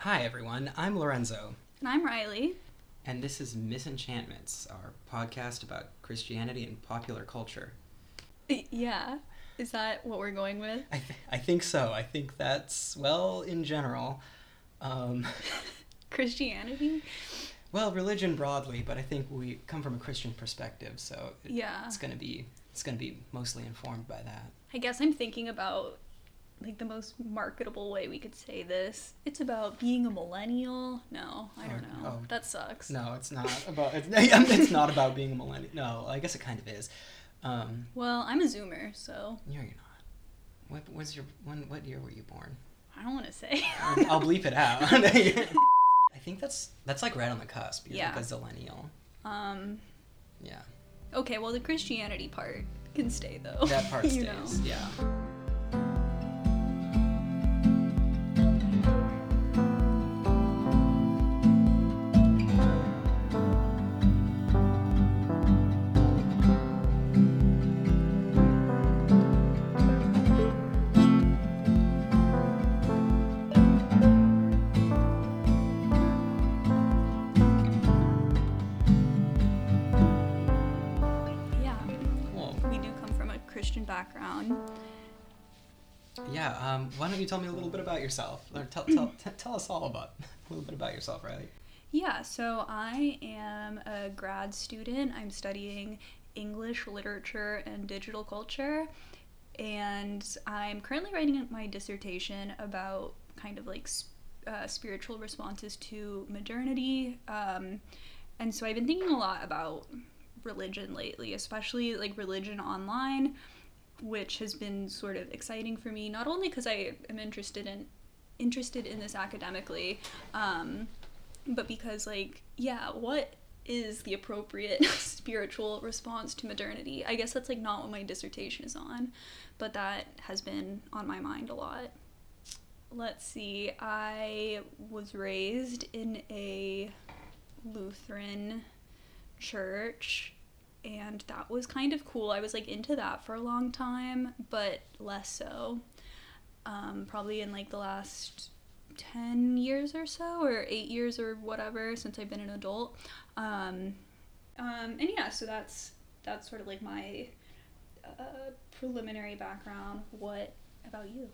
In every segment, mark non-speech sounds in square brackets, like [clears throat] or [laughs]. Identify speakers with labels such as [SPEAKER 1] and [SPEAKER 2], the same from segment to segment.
[SPEAKER 1] Hi, everyone. I'm Lorenzo,
[SPEAKER 2] And I'm Riley.
[SPEAKER 1] and this is Misenchantments, our podcast about Christianity and popular culture.
[SPEAKER 2] Yeah. Is that what we're going with?
[SPEAKER 1] I, th- I think so. I think that's, well, in general. Um, [laughs]
[SPEAKER 2] Christianity?
[SPEAKER 1] well, religion broadly, but I think we come from a Christian perspective, so it-
[SPEAKER 2] Yeah.
[SPEAKER 1] it's gonna be it's gonna be mostly informed by that.
[SPEAKER 2] I guess I'm thinking about like the most marketable way we could say this. It's about being a millennial. No, I don't
[SPEAKER 1] Oh,
[SPEAKER 2] know.
[SPEAKER 1] oh.
[SPEAKER 2] That sucks.
[SPEAKER 1] No, it's not about it's, [laughs] it's not about being a millennial. No, I guess it kind of is. Um,
[SPEAKER 2] Well, I'm a zoomer, so
[SPEAKER 1] no, you're not. What was your when? What year were you born?
[SPEAKER 2] I don't want to say. [laughs]
[SPEAKER 1] I'll I'll bleep it out. [laughs] I think that's that's like right on the cusp. You're
[SPEAKER 2] Yeah.
[SPEAKER 1] like a zillennial.
[SPEAKER 2] um
[SPEAKER 1] Yeah,
[SPEAKER 2] okay, well the Christianity part can stay though.
[SPEAKER 1] that part stays.
[SPEAKER 2] know.
[SPEAKER 1] Yeah.
[SPEAKER 2] Yeah. Christian background.
[SPEAKER 1] Yeah. Um, why don't you tell me a little bit about yourself? Or tell tell [clears throat] t- tell us all about [laughs] a little bit about yourself, Riley.
[SPEAKER 2] Yeah, so I am a grad student. I'm studying English literature and digital culture. And I'm currently writing my dissertation about kind of like uh, spiritual responses to modernity. Um, and so I've been thinking a lot about religion lately, especially like religion online, which has been sort of exciting for me, not only because I am interested in interested in this academically, um, but because like yeah what is the appropriate [laughs] spiritual response to modernity? I guess that's like not what my dissertation is on but that has been on my mind a lot. Let's see. I was raised in a lutheran church and that was kind of cool. I was like into that for a long time but less so. Um, probably in like the last 10 years or so or 8 years or whatever since I've been an adult. Um, um, and yeah so that's that's sort of like my uh, preliminary background. What about you?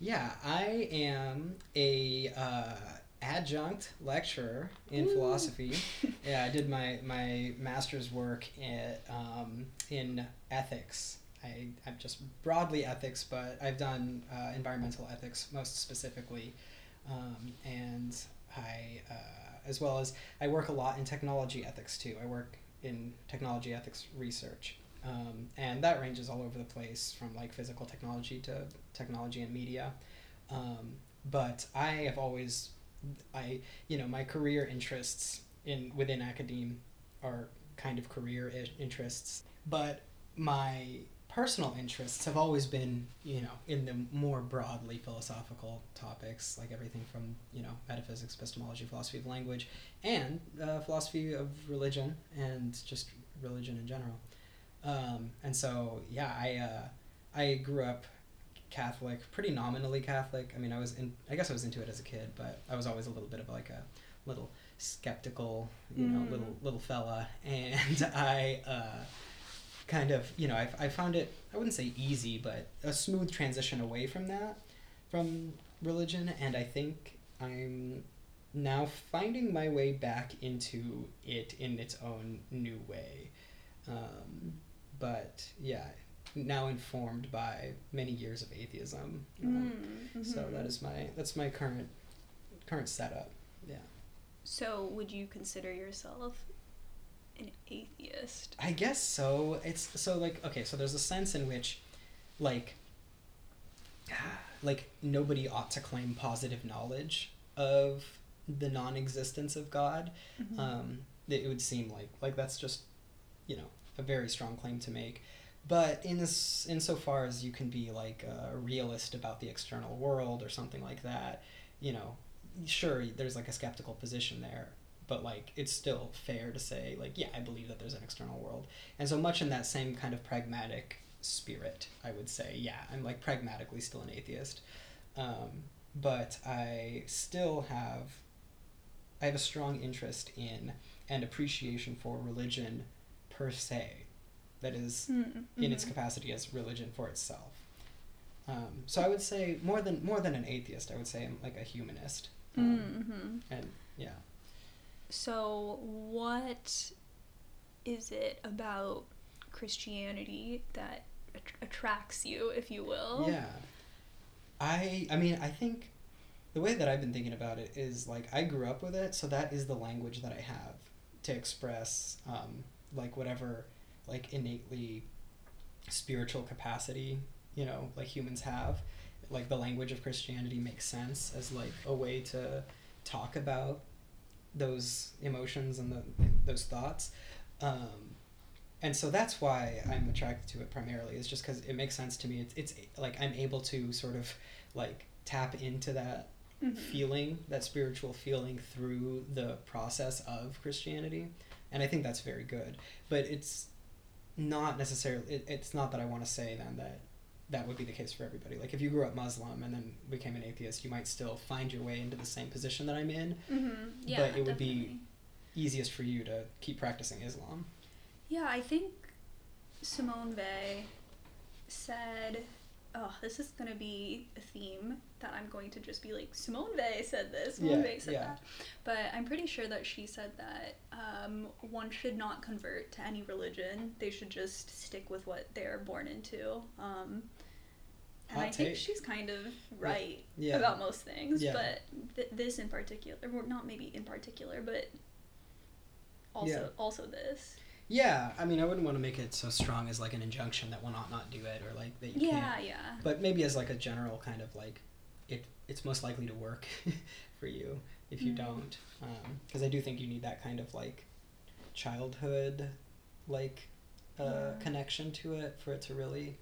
[SPEAKER 1] Yeah, I am a uh, adjunct lecturer in
[SPEAKER 2] Ooh.
[SPEAKER 1] philosophy. [laughs] yeah, I did my my master's work in, um, in ethics. I, I'm just broadly ethics, but I've done uh, environmental ethics most specifically, um, and I uh, as well as I work a lot in technology ethics too. I work in technology ethics research. Um, and that ranges all over the place from like physical technology to technology and media. Um, but I have always, I you know my career interests in within academe are kind of career interests, but my personal interests have always been you know in the more broadly philosophical topics like everything from you know metaphysics epistemology philosophy of language and uh, philosophy of religion and just religion in general. Um, and so yeah i uh, i grew up catholic pretty nominally catholic. I mean i was in i guess i was into it as a kid but i was always a little bit of like a little skeptical you know
[SPEAKER 2] Mm.
[SPEAKER 1] little little fella. [laughs] And i uh, kind of you know I, I found it i wouldn't say easy but a smooth transition away from that from religion. And i think i'm now finding my way back into it in its own new way. Um, but yeah now informed by many years of atheism um, so
[SPEAKER 2] Mhm.
[SPEAKER 1] that is my that's my current current setup yeah
[SPEAKER 2] so would you consider yourself an atheist
[SPEAKER 1] I guess so. It's so like okay, so there's a sense in which like like nobody ought to claim positive knowledge of the non-existence of God.
[SPEAKER 2] Mhm.
[SPEAKER 1] Um, it would seem like like that's just you know a very strong claim to make. But in this, insofar as you can be like a realist about the external world or something like that, you know, sure, there's like a skeptical position there, but like it's still fair to say like yeah, I believe that there's an external world, and so much in that same kind of pragmatic spirit, I would say. Yeah, I'm like pragmatically still an atheist. Um, but I still have I have a strong interest in and appreciation for religion per se, that is
[SPEAKER 2] Mm-hmm.
[SPEAKER 1] in its capacity as religion for itself. Um, so I would say more than more than an atheist, I would say I'm like a humanist. Um,
[SPEAKER 2] Mm-hmm.
[SPEAKER 1] And yeah,
[SPEAKER 2] So, what is it about Christianity that att- attracts you, if you will?
[SPEAKER 1] yeah. I I mean I think the way that I've been thinking about it is like I grew up with it, so that is the language that I have to express um, like whatever like innately spiritual capacity you know like humans have. Like the language of Christianity makes sense as like a way to talk about those emotions and the, those thoughts. Um, and so that's why I'm attracted to it primarily is just because it makes sense to me. It's, it's like I'm able to sort of like tap into that
[SPEAKER 2] Mhm.
[SPEAKER 1] feeling, that spiritual feeling through the process of Christianity. And I think that's very good. But it's not necessarily, it, it's not that I want to say then that that would be the case for everybody. Like if you grew up Muslim and then became an atheist, you might still find your way into the same position that I'm in.
[SPEAKER 2] Mm-hmm. Yeah,
[SPEAKER 1] But it would be- Easiest for you to keep practicing Islam.
[SPEAKER 2] Yeah, I think Simone Weil said, "Oh, this is gonna be a theme that I'm going to just be like Simone Weil said this, Simone
[SPEAKER 1] Yeah,
[SPEAKER 2] Weil said
[SPEAKER 1] yeah.
[SPEAKER 2] that." But I'm pretty sure that she said that um, one should not convert to any religion; they should just stick with what they're born into. Um, and
[SPEAKER 1] Hot
[SPEAKER 2] I think she's kind of right
[SPEAKER 1] Yeah.
[SPEAKER 2] about most things, but th- this in particular, or not maybe in particular, but also also this.
[SPEAKER 1] Yeah, I mean, I wouldn't want to make it so strong as like an injunction that one ought not do it or like that you
[SPEAKER 2] Yeah,
[SPEAKER 1] can't.
[SPEAKER 2] yeah. yeah.
[SPEAKER 1] But maybe as like a general kind of like, it it's most likely to work [laughs] for you if you
[SPEAKER 2] Mm.
[SPEAKER 1] don't, because I do think you need that kind of like childhood, like, uh,
[SPEAKER 2] Yeah.
[SPEAKER 1] connection to it for it to really.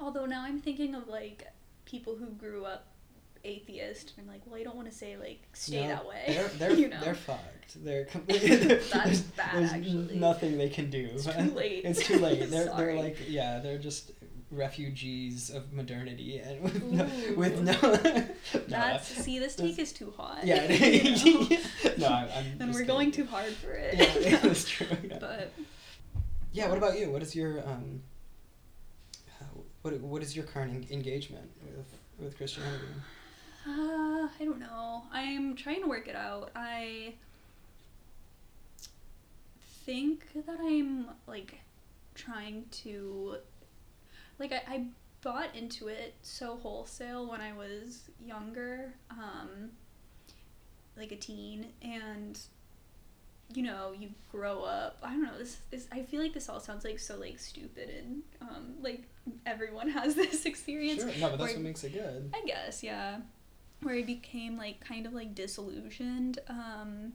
[SPEAKER 2] Although now I'm thinking of like people who grew up atheist, and I'm like, well, I don't want to say like stay
[SPEAKER 1] No,
[SPEAKER 2] that way.
[SPEAKER 1] They're [laughs] they're,
[SPEAKER 2] you know,
[SPEAKER 1] they're fucked. They're completely. [laughs]
[SPEAKER 2] That's bad, [laughs]
[SPEAKER 1] there's
[SPEAKER 2] actually.
[SPEAKER 1] nothing they can do.
[SPEAKER 2] It's too late.
[SPEAKER 1] it's too late. They're they're like yeah, they're just refugees of modernity and with no, with
[SPEAKER 2] Ooh.
[SPEAKER 1] no.
[SPEAKER 2] That's see, this take is too hot.
[SPEAKER 1] yeah.
[SPEAKER 2] you know?
[SPEAKER 1] no, I'm. I'm
[SPEAKER 2] and we're going
[SPEAKER 1] kidding.
[SPEAKER 2] too hard for it.
[SPEAKER 1] Yeah, that's true. Yeah.
[SPEAKER 2] but
[SPEAKER 1] yeah. What about you? What is your um? What what is your current engagement with with Christianity?
[SPEAKER 2] Uh, I don't know. I'm trying to work it out. I think that I'm like trying to like I, I bought into it so wholesale when I was younger, um, like a teen, and you know, you grow up. I don't know. This, this I feel like this all sounds like so like stupid and um, like everyone [laughs] has this experience.
[SPEAKER 1] Sure. No, but that's
[SPEAKER 2] where-
[SPEAKER 1] what makes it good.
[SPEAKER 2] I guess, yeah. Where I became like kind of like disillusioned. Um,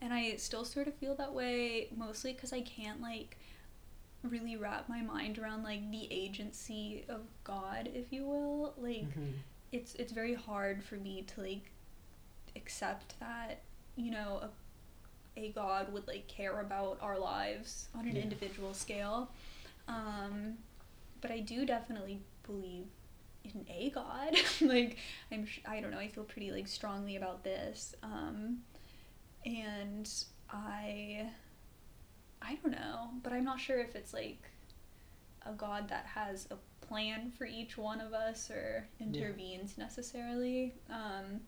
[SPEAKER 2] and I still sort of feel that way mostly because I can't like really wrap my mind around like the agency of God, if you will. Like
[SPEAKER 1] Mhm.
[SPEAKER 2] it's it's very hard for me to like accept that, you know, a a God would like care about our lives on an
[SPEAKER 1] Yeah.
[SPEAKER 2] individual scale. Um, but I do definitely believe in a God. [laughs] like I'm I don't know, I feel pretty like strongly about this. Um, and I I don't know, but I'm not sure if it's like a God that has a plan for each one of us or intervenes necessarily. Um,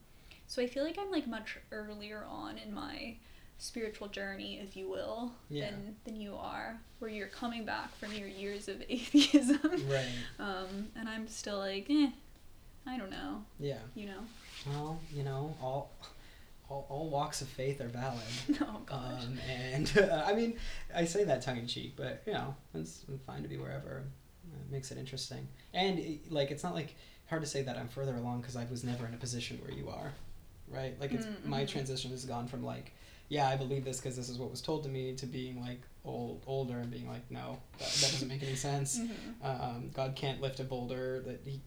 [SPEAKER 2] so I feel like I'm like much earlier on in my spiritual journey, if you will,
[SPEAKER 1] Yeah.
[SPEAKER 2] than than you are, where you're coming back from your years of [laughs] atheism.
[SPEAKER 1] Right.
[SPEAKER 2] Um, and I'm still like, eh, I don't know,
[SPEAKER 1] Yeah.
[SPEAKER 2] you know.
[SPEAKER 1] Well, you know, all all, all walks of faith are valid. [laughs]
[SPEAKER 2] oh gosh.
[SPEAKER 1] Um, and uh, [laughs] I mean, I say that tongue in cheek, but you know, it's fine to be wherever. It makes it interesting, and it, like it's not like hard to say that I'm further along because I was never in a position where you are, right? Like it's
[SPEAKER 2] Mm,
[SPEAKER 1] my
[SPEAKER 2] mhm.
[SPEAKER 1] transition has gone from like, yeah, I believe this because this is what was told to me, to being like old older and being like, no, that, that doesn't make any sense.
[SPEAKER 2] Mhm.
[SPEAKER 1] Um, God can't lift a boulder that he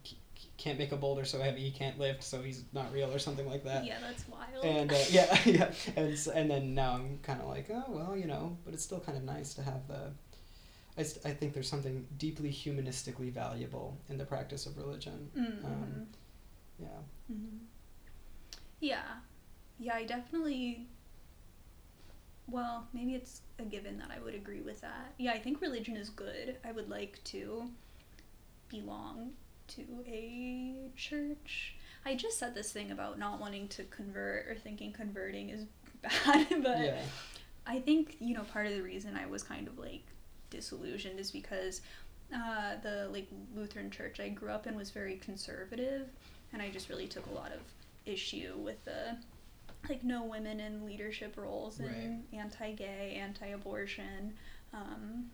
[SPEAKER 1] can't make a boulder so heavy he can't lift, so he's not real or something like that
[SPEAKER 2] Yeah, that's wild.
[SPEAKER 1] and uh, yeah, [laughs] yeah, and and then now I'm kind of like, oh well, you know, but it's still kind of nice to have the. I, st- I think there's something deeply humanistically valuable in the practice of religion.
[SPEAKER 2] Mhm.
[SPEAKER 1] Um, yeah.
[SPEAKER 2] Mhm. Yeah. Yeah, I definitely. Well, maybe it's a given that I would agree with that. Yeah, I think religion is good. I would like to belong to a church. I just said this thing about not wanting to convert or thinking converting is [laughs] bad, [laughs] but
[SPEAKER 1] yeah.
[SPEAKER 2] I think, you know, part of the reason I was kind of like disillusioned is because uh, the like Lutheran church I grew up in was very conservative, and I just really took a lot of issue with the like no women in leadership roles and anti-gay, anti-abortion, um,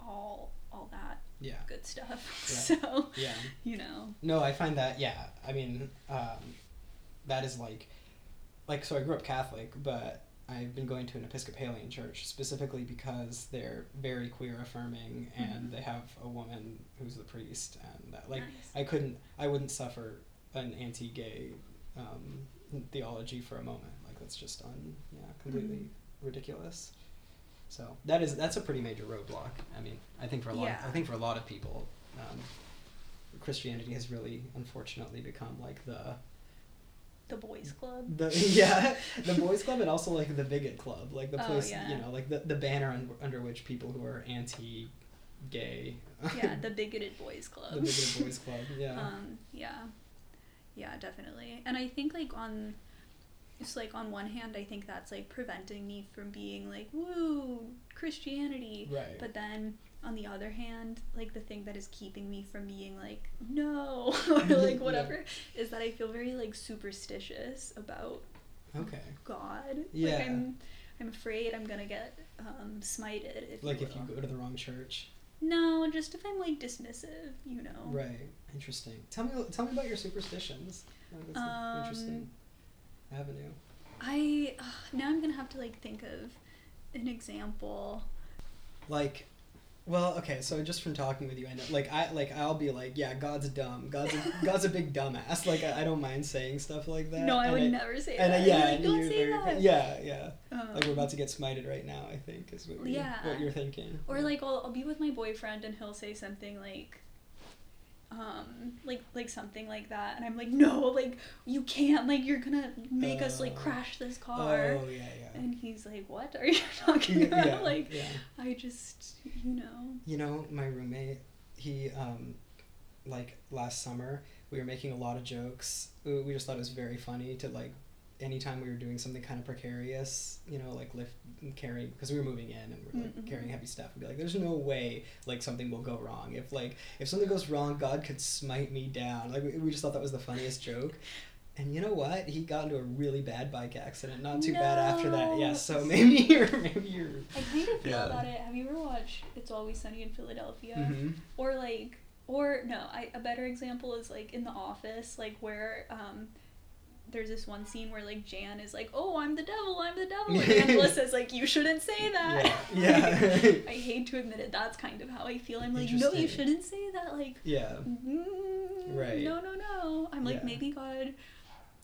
[SPEAKER 2] all all that
[SPEAKER 1] Yeah.
[SPEAKER 2] good stuff. [laughs]
[SPEAKER 1] Right.
[SPEAKER 2] So
[SPEAKER 1] Yeah.
[SPEAKER 2] you know,
[SPEAKER 1] No, I find that yeah. I mean, um, that is like, like so. I grew up Catholic, but I've been going to an Episcopalian church specifically because they're very queer affirming, and
[SPEAKER 2] Mhm.
[SPEAKER 1] they have a woman who's the priest, and that, like
[SPEAKER 2] Nice.
[SPEAKER 1] I couldn't, I wouldn't suffer an anti-gay um, theology for a moment. Like that's just un, yeah, completely
[SPEAKER 2] Mhm.
[SPEAKER 1] ridiculous. So that is that's a pretty major roadblock. I mean, I think for a lot,
[SPEAKER 2] Yeah.
[SPEAKER 1] I think for a lot of people, um, Christianity has really, unfortunately, become like the
[SPEAKER 2] the boys club.
[SPEAKER 1] the [laughs] yeah the boys club and also like the bigot club, like the
[SPEAKER 2] Oh,
[SPEAKER 1] place
[SPEAKER 2] yeah.
[SPEAKER 1] you know like the the banner un- under which people who are anti-gay.
[SPEAKER 2] yeah, [laughs] the bigoted boys club.
[SPEAKER 1] the bigoted boys club. Yeah. [laughs]
[SPEAKER 2] Um, yeah. Yeah, definitely. And I think like on it's like on one hand I think that's like preventing me from being like, woo, Christianity.
[SPEAKER 1] right.
[SPEAKER 2] But then on the other hand, like the thing that is keeping me from being like, no [laughs] or [laughs] like
[SPEAKER 1] Yeah.
[SPEAKER 2] whatever is that I feel very like superstitious about
[SPEAKER 1] okay.
[SPEAKER 2] God.
[SPEAKER 1] Yeah.
[SPEAKER 2] Like I'm I'm afraid I'm gonna get um smited if
[SPEAKER 1] Like
[SPEAKER 2] you
[SPEAKER 1] if you go to the wrong church.
[SPEAKER 2] No, just if I'm like dismissive, you know.
[SPEAKER 1] Right. Interesting. Tell me tell me about your superstitions. That's an
[SPEAKER 2] Um,
[SPEAKER 1] interesting avenue.
[SPEAKER 2] I uh, now I'm gonna have to like think of an example.
[SPEAKER 1] Like well, okay, so just from talking with you, I know, like I like I'll be like, yeah, God's dumb. God's a, [laughs] God's a big dumbass. Like I, I don't mind saying stuff like that.
[SPEAKER 2] no, I
[SPEAKER 1] and
[SPEAKER 2] would
[SPEAKER 1] I-
[SPEAKER 2] never say
[SPEAKER 1] And
[SPEAKER 2] that.
[SPEAKER 1] I, yeah,
[SPEAKER 2] don't say
[SPEAKER 1] very,
[SPEAKER 2] that.
[SPEAKER 1] yeah, yeah.
[SPEAKER 2] Um,
[SPEAKER 1] Like we're about to get smited right now. I think is what,
[SPEAKER 2] Yeah.
[SPEAKER 1] what you're thinking.
[SPEAKER 2] Or like I'll, I'll be with my boyfriend and he'll say something like um like like something like that and I'm like no like you can't like you're gonna make us like
[SPEAKER 1] Uh,
[SPEAKER 2] crash this car
[SPEAKER 1] Oh yeah, yeah.
[SPEAKER 2] and he's like what are you [laughs] talking about
[SPEAKER 1] yeah,
[SPEAKER 2] like
[SPEAKER 1] yeah.
[SPEAKER 2] I just you know
[SPEAKER 1] You know, my roommate, he um, like last summer, we were making a lot of jokes. We just thought it was very funny to like, anytime we were doing something kind of precarious, you know, like lift carrying because we were moving in and we're like
[SPEAKER 2] Mhm.
[SPEAKER 1] carrying heavy stuff. We'd be like, "There's no way like something will go wrong. If like if something goes wrong, God could smite me down." Like we, we just thought that was the funniest joke. And you know what? He got into a really bad bike accident. Not too bad after that. Yeah. So maybe you're maybe you're.
[SPEAKER 2] I kind of feel
[SPEAKER 1] Yeah.
[SPEAKER 2] about it have you ever watched It's Always Sunny in Philadelphia
[SPEAKER 1] Mhm.
[SPEAKER 2] or like or no I, a better example is like in the office like where um there's this one scene where like jan is like oh i'm the devil i'm the devil and [laughs] angela says like you shouldn't say that
[SPEAKER 1] Yeah. [laughs] Yeah.
[SPEAKER 2] i hate to admit it that's kind of how i feel i'm like no you shouldn't say that like
[SPEAKER 1] Yeah.
[SPEAKER 2] mm,
[SPEAKER 1] Right.
[SPEAKER 2] no no no i'm like
[SPEAKER 1] Yeah.
[SPEAKER 2] maybe god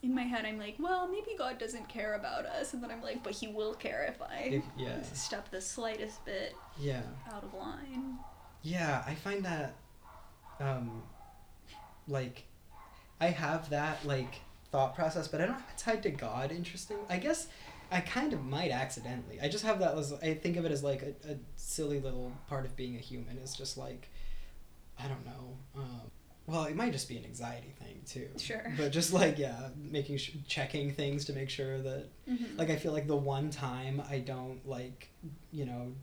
[SPEAKER 2] in my head i'm like well maybe god doesn't care about us and then i'm like but he will care if i
[SPEAKER 1] If, yeah.
[SPEAKER 2] step the slightest bit
[SPEAKER 1] Yeah.
[SPEAKER 2] out of line
[SPEAKER 1] Yeah, I find that um like I have that like thought process, but I don't have it tied to God interesting. I guess I kind of might accidentally. I just have that as I think of it as like a, a silly little part of being a human is just like I don't know. Um, well, it might just be an anxiety thing too.
[SPEAKER 2] Sure.
[SPEAKER 1] But just like yeah, making sh- checking things to make sure that
[SPEAKER 2] Mhm.
[SPEAKER 1] like I feel like the one time I don't like you know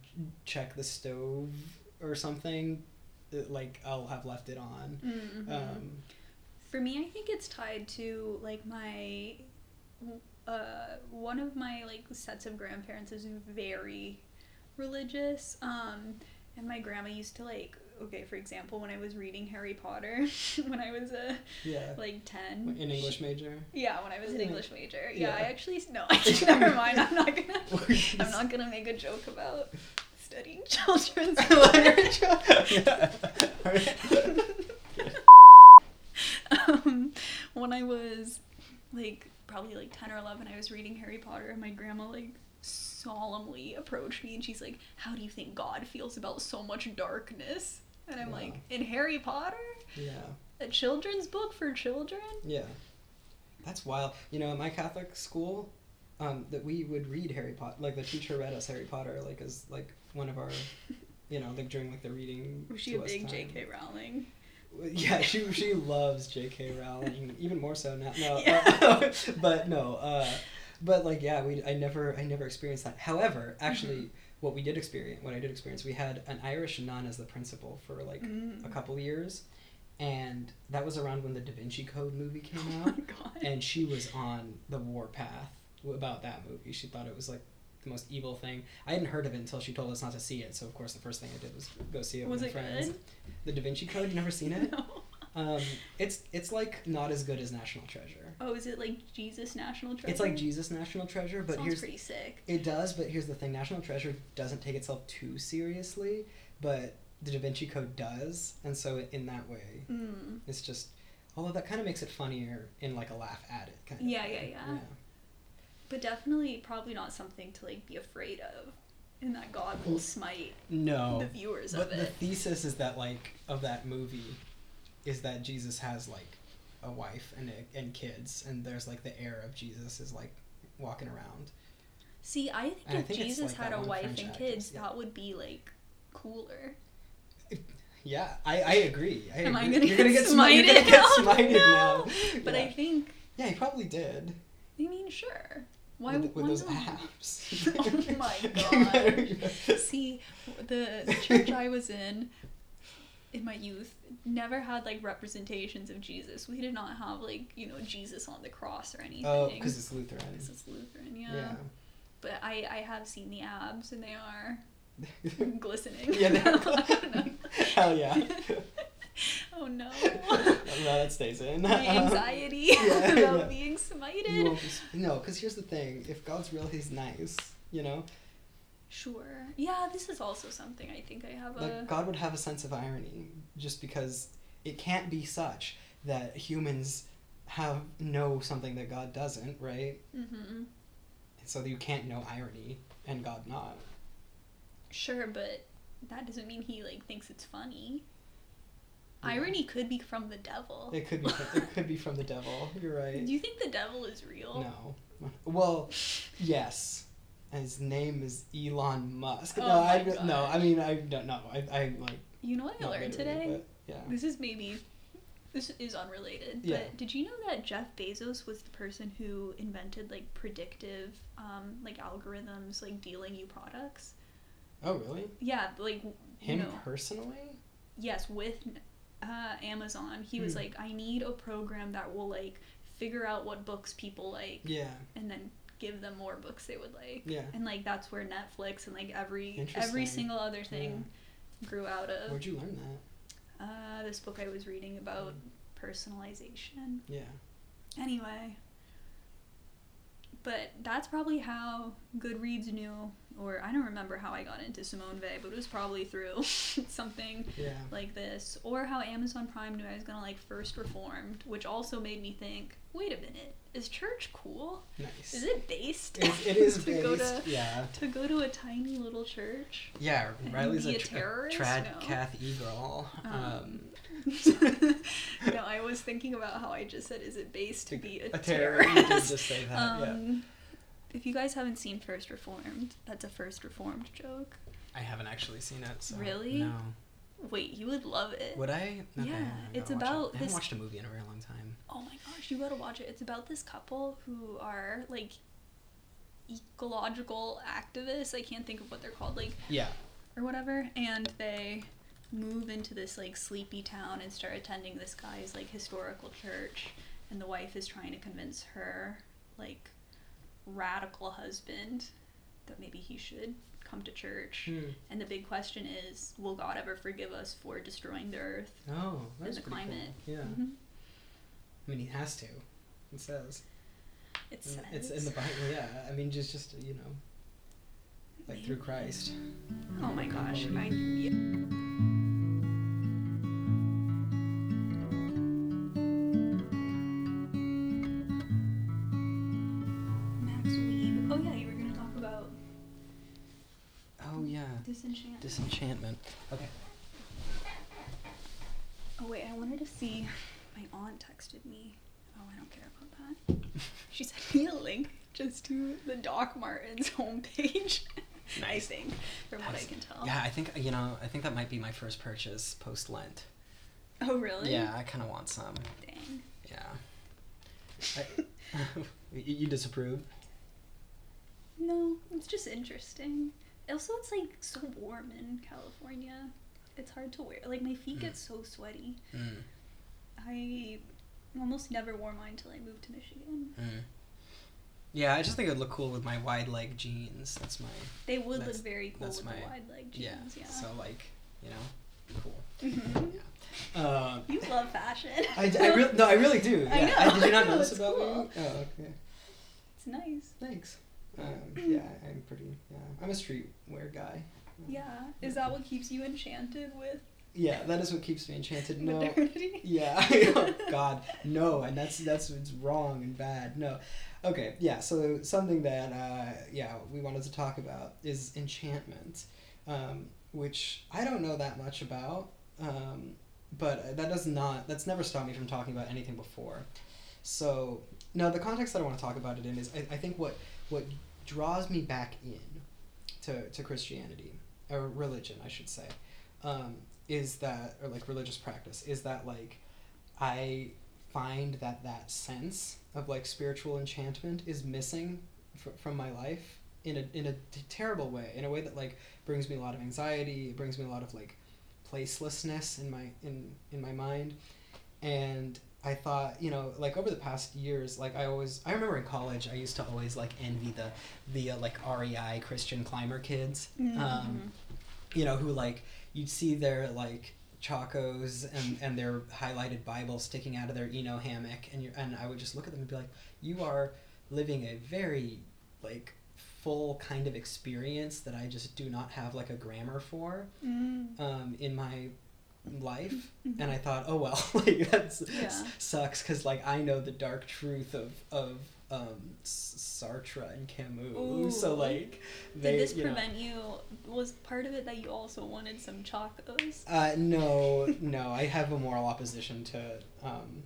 [SPEAKER 1] check the stove or something, it, like I'll have left it on.
[SPEAKER 2] Mhm.
[SPEAKER 1] Um,
[SPEAKER 2] For me, I think it's tied to like my uh one of my like sets of grandparents is very religious. Um and my grandma used to like okay, for example, when I was reading Harry Potter [laughs] when I was uh,
[SPEAKER 1] yeah,
[SPEAKER 2] like 10.
[SPEAKER 1] in English major.
[SPEAKER 2] Yeah, when I was an English major. Yeah, I actually no, [laughs] [laughs] never mind. I'm not gonna I'm not gonna make a joke about studying children's
[SPEAKER 1] Yeah. [laughs]
[SPEAKER 2] Um, when I was like probably like 10 or 11, I was reading Harry Potter, and my grandma like solemnly approached me and she's like, How do you think God feels about so much darkness? And I'm
[SPEAKER 1] Wow.
[SPEAKER 2] like, In Harry Potter?
[SPEAKER 1] yeah,
[SPEAKER 2] A children's book for children?
[SPEAKER 1] yeah. That's wild. You know, at my Catholic school, um, that we would read Harry Potter. Like the teacher read us Harry Potter, like as like one of our, [laughs] you know, like during like the reading.
[SPEAKER 2] Was she a big
[SPEAKER 1] time.
[SPEAKER 2] J.K. Rowling? [laughs]
[SPEAKER 1] Yeah, she she loves J.K. Rowling even more so now. No, [laughs]
[SPEAKER 2] Yeah.
[SPEAKER 1] uh, [laughs] but no, uh, but like yeah, we I never I never experienced that. However, actually,
[SPEAKER 2] Mhm.
[SPEAKER 1] what we did experience, what I did experience, we had an Irish nun as the principal for like
[SPEAKER 2] Mm.
[SPEAKER 1] a couple years, and that was around when the Da Vinci Code movie came
[SPEAKER 2] Oh
[SPEAKER 1] out, and she was on the warpath about that movie. She thought it was like the most evil thing. I hadn't heard of it until she told us not to see it. So of course the first thing I did was go see it
[SPEAKER 2] Was
[SPEAKER 1] with my
[SPEAKER 2] it
[SPEAKER 1] friends.
[SPEAKER 2] good?
[SPEAKER 1] The Da Vinci Code. You never seen it? [laughs]
[SPEAKER 2] No.
[SPEAKER 1] Um, it's it's like not as good as National Treasure.
[SPEAKER 2] Oh, is it like Jesus National Treasure?
[SPEAKER 1] It's like Jesus National Treasure, but
[SPEAKER 2] Sounds
[SPEAKER 1] here's
[SPEAKER 2] pretty sick.
[SPEAKER 1] it does. But here's the thing: National Treasure doesn't take itself too seriously, but the Da Vinci Code does, and so in that way,
[SPEAKER 2] Mm.
[SPEAKER 1] it's just. Although that kind of makes it funnier in like a laugh at it kind of.
[SPEAKER 2] Yeah,
[SPEAKER 1] way.
[SPEAKER 2] yeah, yeah. But definitely, probably not something to like be afraid of, and that God will smite
[SPEAKER 1] No.
[SPEAKER 2] the viewers
[SPEAKER 1] But
[SPEAKER 2] of it the
[SPEAKER 1] thesis is that like of that movie, is that Jesus has like a wife and a, and kids, and there's like the heir of Jesus is like walking around.
[SPEAKER 2] See, I think
[SPEAKER 1] And I
[SPEAKER 2] if
[SPEAKER 1] think
[SPEAKER 2] Jesus
[SPEAKER 1] like
[SPEAKER 2] had a wife
[SPEAKER 1] French
[SPEAKER 2] and kids,
[SPEAKER 1] yeah.
[SPEAKER 2] that would be like cooler. [laughs]
[SPEAKER 1] Yeah, I, I agree. I
[SPEAKER 2] Am I gonna
[SPEAKER 1] You're gonna
[SPEAKER 2] get
[SPEAKER 1] get smited. [laughs] You're gonna
[SPEAKER 2] smited? Oh, no.
[SPEAKER 1] now. [laughs]
[SPEAKER 2] But
[SPEAKER 1] yeah.
[SPEAKER 2] I think,
[SPEAKER 1] yeah, he probably did.
[SPEAKER 2] I mean, sure. Why,
[SPEAKER 1] with, with those [laughs] abs.
[SPEAKER 2] Oh [laughs] my [laughs]
[SPEAKER 1] God.
[SPEAKER 2] See, the, church I was in in my youth never had like representations of Jesus. We did not have like, you know, Jesus on the cross or oh, anything.
[SPEAKER 1] Oh, because it's Lutheran.
[SPEAKER 2] This is Lutheran, yeah.
[SPEAKER 1] Yeah.
[SPEAKER 2] But I, I have seen the abs and they are glistening.
[SPEAKER 1] yeah, they're
[SPEAKER 2] I.
[SPEAKER 1] Hell yeah.
[SPEAKER 2] Oh no. [laughs]
[SPEAKER 1] no, that stays in.
[SPEAKER 2] My [laughs] anxiety
[SPEAKER 1] Yeah, [laughs]
[SPEAKER 2] about
[SPEAKER 1] yeah.
[SPEAKER 2] being smited.
[SPEAKER 1] be, no, because here's the thing: if God's real, He's nice. You know,
[SPEAKER 2] Sure. Yeah, this is also something I think I have a.
[SPEAKER 1] like God would have a sense of irony, just because it can't be such that humans have know something that God doesn't, right?
[SPEAKER 2] hmm
[SPEAKER 1] So you can't know irony, and God not.
[SPEAKER 2] Sure, but that doesn't mean he like thinks it's funny.
[SPEAKER 1] Yeah.
[SPEAKER 2] Irony could be from the devil.
[SPEAKER 1] It could be. it could be from the [laughs] devil. You're right.
[SPEAKER 2] Do you think the devil is real?
[SPEAKER 1] No. Well, yes. His name is Elon Musk.
[SPEAKER 2] Oh
[SPEAKER 1] no, I
[SPEAKER 2] my
[SPEAKER 1] no. I mean, I don't know. I I like.
[SPEAKER 2] You know what I learned today?
[SPEAKER 1] yeah.
[SPEAKER 2] This is maybe this is unrelated,
[SPEAKER 1] Yeah.
[SPEAKER 2] but did you know that Jeff Bezos was the person who invented like predictive um like algorithms like dealing you products?
[SPEAKER 1] Oh really?
[SPEAKER 2] Yeah, like you
[SPEAKER 1] Him
[SPEAKER 2] know,
[SPEAKER 1] personally?
[SPEAKER 2] yes, with uh, Amazon, he was
[SPEAKER 1] Hmm.
[SPEAKER 2] like, I need a program that will like figure out what books people like
[SPEAKER 1] Yeah.
[SPEAKER 2] and then give them more books they would like.
[SPEAKER 1] Yeah.
[SPEAKER 2] And like that's where Netflix and like every every single other thing grew out of.
[SPEAKER 1] Where'd you learn that?
[SPEAKER 2] Uh, this book I was reading about personalization.
[SPEAKER 1] Yeah.
[SPEAKER 2] Anyway, but that's probably how Goodreads knew, or I don't remember how I got into Simone Weil, but it was probably through [laughs] something
[SPEAKER 1] Yeah.
[SPEAKER 2] like this, or how Amazon Prime knew I was gonna like First Reformed, which also made me think, wait a minute, is church cool?
[SPEAKER 1] Nice.
[SPEAKER 2] Is it based?
[SPEAKER 1] It, [laughs] it is
[SPEAKER 2] to
[SPEAKER 1] based.
[SPEAKER 2] go to
[SPEAKER 1] yeah.
[SPEAKER 2] to go to a tiny little church?
[SPEAKER 1] Yeah. Riley's a,
[SPEAKER 2] a terrorist?
[SPEAKER 1] trad
[SPEAKER 2] No.
[SPEAKER 1] cath eagle. Um,
[SPEAKER 2] Um, [laughs] no, I was thinking about how I just said, is it based to be a,
[SPEAKER 1] a terror. You did
[SPEAKER 2] terrorist?
[SPEAKER 1] just say that. yeah.
[SPEAKER 2] If you guys haven't seen First Reformed, that's a First Reformed joke.
[SPEAKER 1] I haven't actually seen it. So
[SPEAKER 2] Really?
[SPEAKER 1] No.
[SPEAKER 2] Wait, you would love it.
[SPEAKER 1] Would I? Okay,
[SPEAKER 2] Yeah,
[SPEAKER 1] I
[SPEAKER 2] it's
[SPEAKER 1] watch it.
[SPEAKER 2] about
[SPEAKER 1] I haven't
[SPEAKER 2] this-
[SPEAKER 1] watched a movie in a very long time.
[SPEAKER 2] Oh my gosh, you gotta watch it. It's about this couple who are like ecological activists. I can't think of what they're called, like
[SPEAKER 1] Yeah.
[SPEAKER 2] or whatever. And they move into this like sleepy town and start attending this guy's like historical church. And the wife is trying to convince her like radical husband that maybe he should come to church.
[SPEAKER 1] Hmm.
[SPEAKER 2] And the big question is, will God ever forgive us for destroying the earth
[SPEAKER 1] Oh, that's
[SPEAKER 2] and the climate?
[SPEAKER 1] Cool. Yeah.
[SPEAKER 2] Mhm.
[SPEAKER 1] I mean, he has to. It says.
[SPEAKER 2] It says.
[SPEAKER 1] It's in the Bible. Yeah. I mean, just just you know, like through Christ.
[SPEAKER 2] Oh my gosh. I, yeah. Disenchantment.
[SPEAKER 1] Disenchantment. Okay.
[SPEAKER 2] oh wait, I wanted to see. My aunt texted me Oh, I don't care about that. [laughs] She sent me a link just to the Doc Martens homepage. [laughs] I
[SPEAKER 1] Nice.
[SPEAKER 2] think, from what I can tell.
[SPEAKER 1] Yeah, I think you know. I think that might be my first purchase post Lent.
[SPEAKER 2] Oh, really?
[SPEAKER 1] Yeah, I kind of want some.
[SPEAKER 2] Dang.
[SPEAKER 1] Yeah. [laughs] I, you you disapprove?
[SPEAKER 2] No, it's just interesting. Also, it's like so warm in California. It's hard to wear. Like my feet
[SPEAKER 1] Mm.
[SPEAKER 2] get so sweaty.
[SPEAKER 1] Mm,
[SPEAKER 2] I almost never wore mine until I moved to Michigan.
[SPEAKER 1] mm. Yeah, I just think it would look cool with my wide leg jeans. That's my
[SPEAKER 2] They would look very cool with
[SPEAKER 1] my-
[SPEAKER 2] wide leg jeans. Yeah.
[SPEAKER 1] So like, you know, cool.
[SPEAKER 2] Mhm.
[SPEAKER 1] Um,
[SPEAKER 2] You love fashion. [laughs]
[SPEAKER 1] I, I really no, I really do. [laughs]
[SPEAKER 2] I
[SPEAKER 1] Yeah.
[SPEAKER 2] know,
[SPEAKER 1] did you not [laughs]
[SPEAKER 2] know,
[SPEAKER 1] notice
[SPEAKER 2] it's
[SPEAKER 1] about
[SPEAKER 2] cool.
[SPEAKER 1] me? Oh, okay.
[SPEAKER 2] It's nice.
[SPEAKER 1] Thanks. Um, [clears throat] yeah, I'm pretty. Yeah, I'm a streetwear guy.
[SPEAKER 2] Yeah. Is that what keeps you enchanted with
[SPEAKER 1] Yeah, that is what keeps me enchanted. No.
[SPEAKER 2] modernity? [laughs]
[SPEAKER 1] Yeah. [laughs] [laughs] oh God, no, and that's that's what's wrong and bad. No. Okay. Yeah. So something that uh, yeah we wanted to talk about is enchantment, um, which I don't know that much about, um, but that does not that's never stopped me from talking about anything before. So now the context that I want to talk about it in is I, I think what what draws me back in to, to Christianity or religion I should say um, is that or like religious practice is that like I find that that sense of like spiritual enchantment is missing fr- from my life in a in a t- terrible way in a way that like brings me a lot of anxiety it brings me a lot of like placelessness in my in in my mind. And I thought, you know, like over the past years, like I always, I remember in college, I used to always like envy the, the uh, like REI Christian climber kids,
[SPEAKER 2] Mm-hmm.
[SPEAKER 1] um, you know, who like you'd see their like chacos and, and their highlighted Bible sticking out of their Eno hammock, and you and I would just look at them and be like, you are living a very like full kind of experience that I just do not have like a grammar for
[SPEAKER 2] Mm.
[SPEAKER 1] um, in my life
[SPEAKER 2] Mhm.
[SPEAKER 1] and I thought, oh well, [laughs] like that's
[SPEAKER 2] Yeah.
[SPEAKER 1] sucks because like I know the dark truth of of um, Sartre and Camus, so
[SPEAKER 2] Ooh.
[SPEAKER 1] like
[SPEAKER 2] Did this
[SPEAKER 1] you know.
[SPEAKER 2] prevent you? Was part of it that you also wanted some chacos?
[SPEAKER 1] Uh, no, no, I have a moral opposition to um,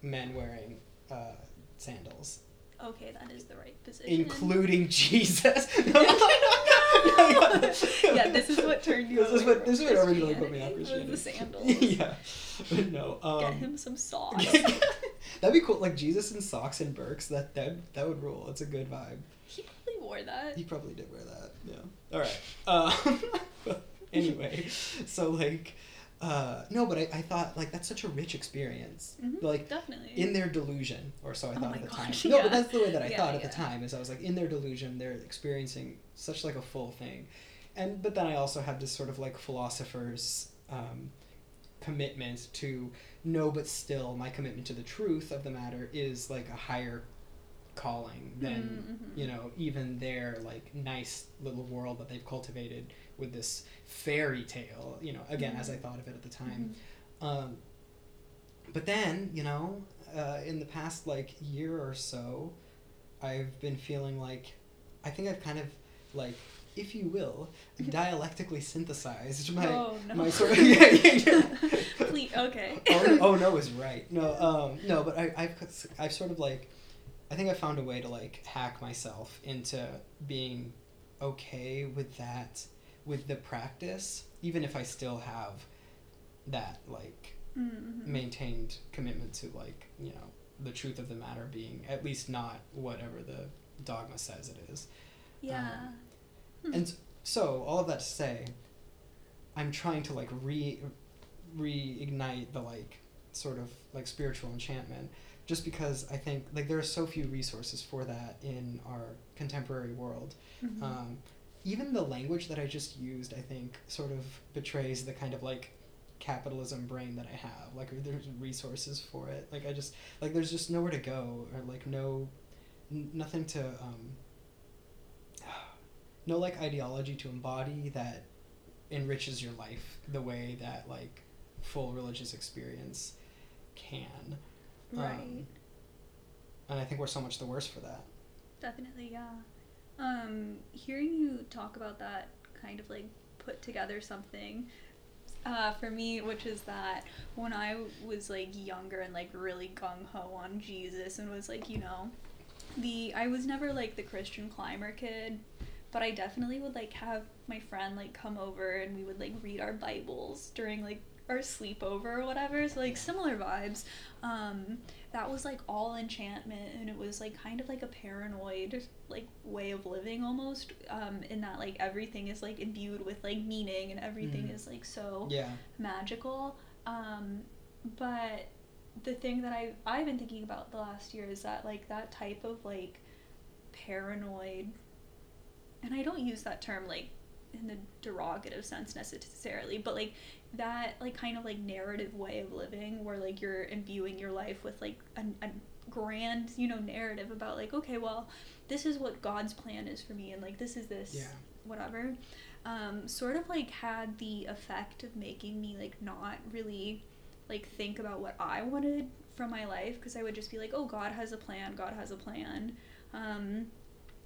[SPEAKER 1] men wearing uh, sandals,
[SPEAKER 2] Okay, that is the right position.
[SPEAKER 1] including [laughs] Jesus. [laughs]
[SPEAKER 2] yeah, this is what turned you
[SPEAKER 1] This is what this is what originally put me
[SPEAKER 2] Christianity,
[SPEAKER 1] off
[SPEAKER 2] was
[SPEAKER 1] Christianity.
[SPEAKER 2] the [laughs] sandals.
[SPEAKER 1] yeah, but no. Um,
[SPEAKER 2] Get him some socks. [laughs]
[SPEAKER 1] That'd be cool. Like Jesus in socks and Birks. That that that would rule. It's a good vibe.
[SPEAKER 2] he probably wore that.
[SPEAKER 1] He probably did wear that. Yeah. All right. Um, [laughs] anyway, so like, uh, no, but I, I thought like that's such a rich experience.
[SPEAKER 2] Mhm,
[SPEAKER 1] Like
[SPEAKER 2] definitely.
[SPEAKER 1] in their delusion, or so I
[SPEAKER 2] Oh
[SPEAKER 1] thought
[SPEAKER 2] my
[SPEAKER 1] at the time.
[SPEAKER 2] gosh,
[SPEAKER 1] No,
[SPEAKER 2] yeah.
[SPEAKER 1] but that's the way that I
[SPEAKER 2] Yeah,
[SPEAKER 1] thought at the time. Is I was like in their delusion, they're experiencing such like a full thing, and but then I also had this sort of like philosopher's um, commitment to no, but still my commitment to the truth of the matter is like a higher calling than
[SPEAKER 2] Mhm, mhm.
[SPEAKER 1] you know even their like nice little world that they've cultivated with this fairy tale you know again as i
[SPEAKER 2] Mhm.
[SPEAKER 1] thought of it at the time
[SPEAKER 2] Mhm.
[SPEAKER 1] um, but then you know uh, in the past like year or so i've been feeling like i think i've kind of like if you will dialectically synthesized my
[SPEAKER 2] oh no.
[SPEAKER 1] my [laughs] sort of [laughs] yeah, yeah, yeah.
[SPEAKER 2] Please, okay. [laughs]
[SPEAKER 1] oh, oh no is right no um no but I, I've I've sort of like I think I found a way to like hack myself into being okay with that with the practice even if I still have that like
[SPEAKER 2] Mhm.
[SPEAKER 1] maintained commitment to like you know the truth of the matter being at least not whatever the dogma says it is
[SPEAKER 2] Yeah. Hmm.
[SPEAKER 1] and so all of that to say i'm trying to like re reignite the like sort of like spiritual enchantment just because i think like there are so few resources for that in our contemporary world
[SPEAKER 2] Mhm.
[SPEAKER 1] um, even the language that i just used i think sort of betrays the kind of like capitalism brain that i have like there's resources for it like i just like there's just nowhere to go or like no n- nothing to um [sighs] no like ideology to embody that enriches your life the way that like full religious experience can
[SPEAKER 2] right.
[SPEAKER 1] um, and i think we're so much the worse for that
[SPEAKER 2] Definitely, yeah. Um, hearing you talk about that, kind of like put together something, uh, for me, which is that when I was like younger and like really gung ho on Jesus and was like, you know, the I was never like the Christian climber kid, but I definitely would like have my friend like come over and we would like read our Bibles during like our sleepover or whatever. So like similar vibes. Um, that was like all enchantment and it was like kind of like a paranoid like way of living almost. Um, in that like everything is like imbued with like meaning and everything
[SPEAKER 1] Mhm.
[SPEAKER 2] is like so
[SPEAKER 1] Yeah.
[SPEAKER 2] magical. Um, but the thing that I I've been thinking about the last year is that like that type of like paranoid, and I don't use that term like in the derogative sense necessarily, but like that like kind of like narrative way of living where like you're imbuing your life with like a, a grand you know narrative about like okay well this is what God's plan is for me and like this is this
[SPEAKER 1] Yeah.
[SPEAKER 2] whatever um, sort of like had the effect of making me like not really like think about what I wanted from my life because I would just be like, oh, God has a plan, God has a plan. Um,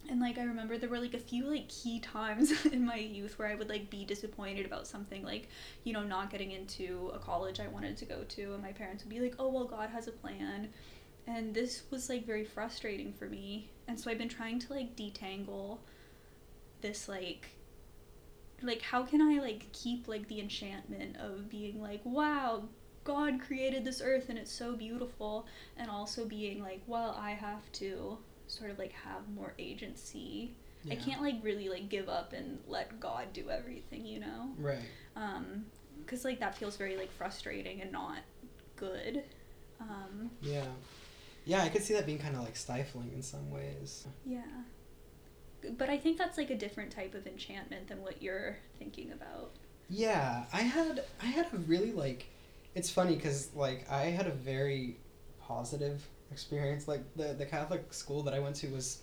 [SPEAKER 2] and like I remember there were like a few like key times [laughs] in my youth where I would like be disappointed about something like you know not getting into a college I wanted to go to and my parents would be like oh well God has a plan. And this was like very frustrating for me. And so I've been trying to like detangle this like like how can I like keep like the enchantment of being like wow God created this earth and it's so beautiful and also being like well I have to sort of like have more agency I can't like really like give up and let God do everything you know
[SPEAKER 1] Right.
[SPEAKER 2] um because like that feels very like frustrating and not good um
[SPEAKER 1] Yeah. Yeah, I could see that being kind of like stifling in some ways.
[SPEAKER 2] yeah but I think that's like a different type of enchantment than what you're thinking about
[SPEAKER 1] Yeah, I had I had a really like it's funny cuz like I had a very positive experience like the the Catholic school that I went to was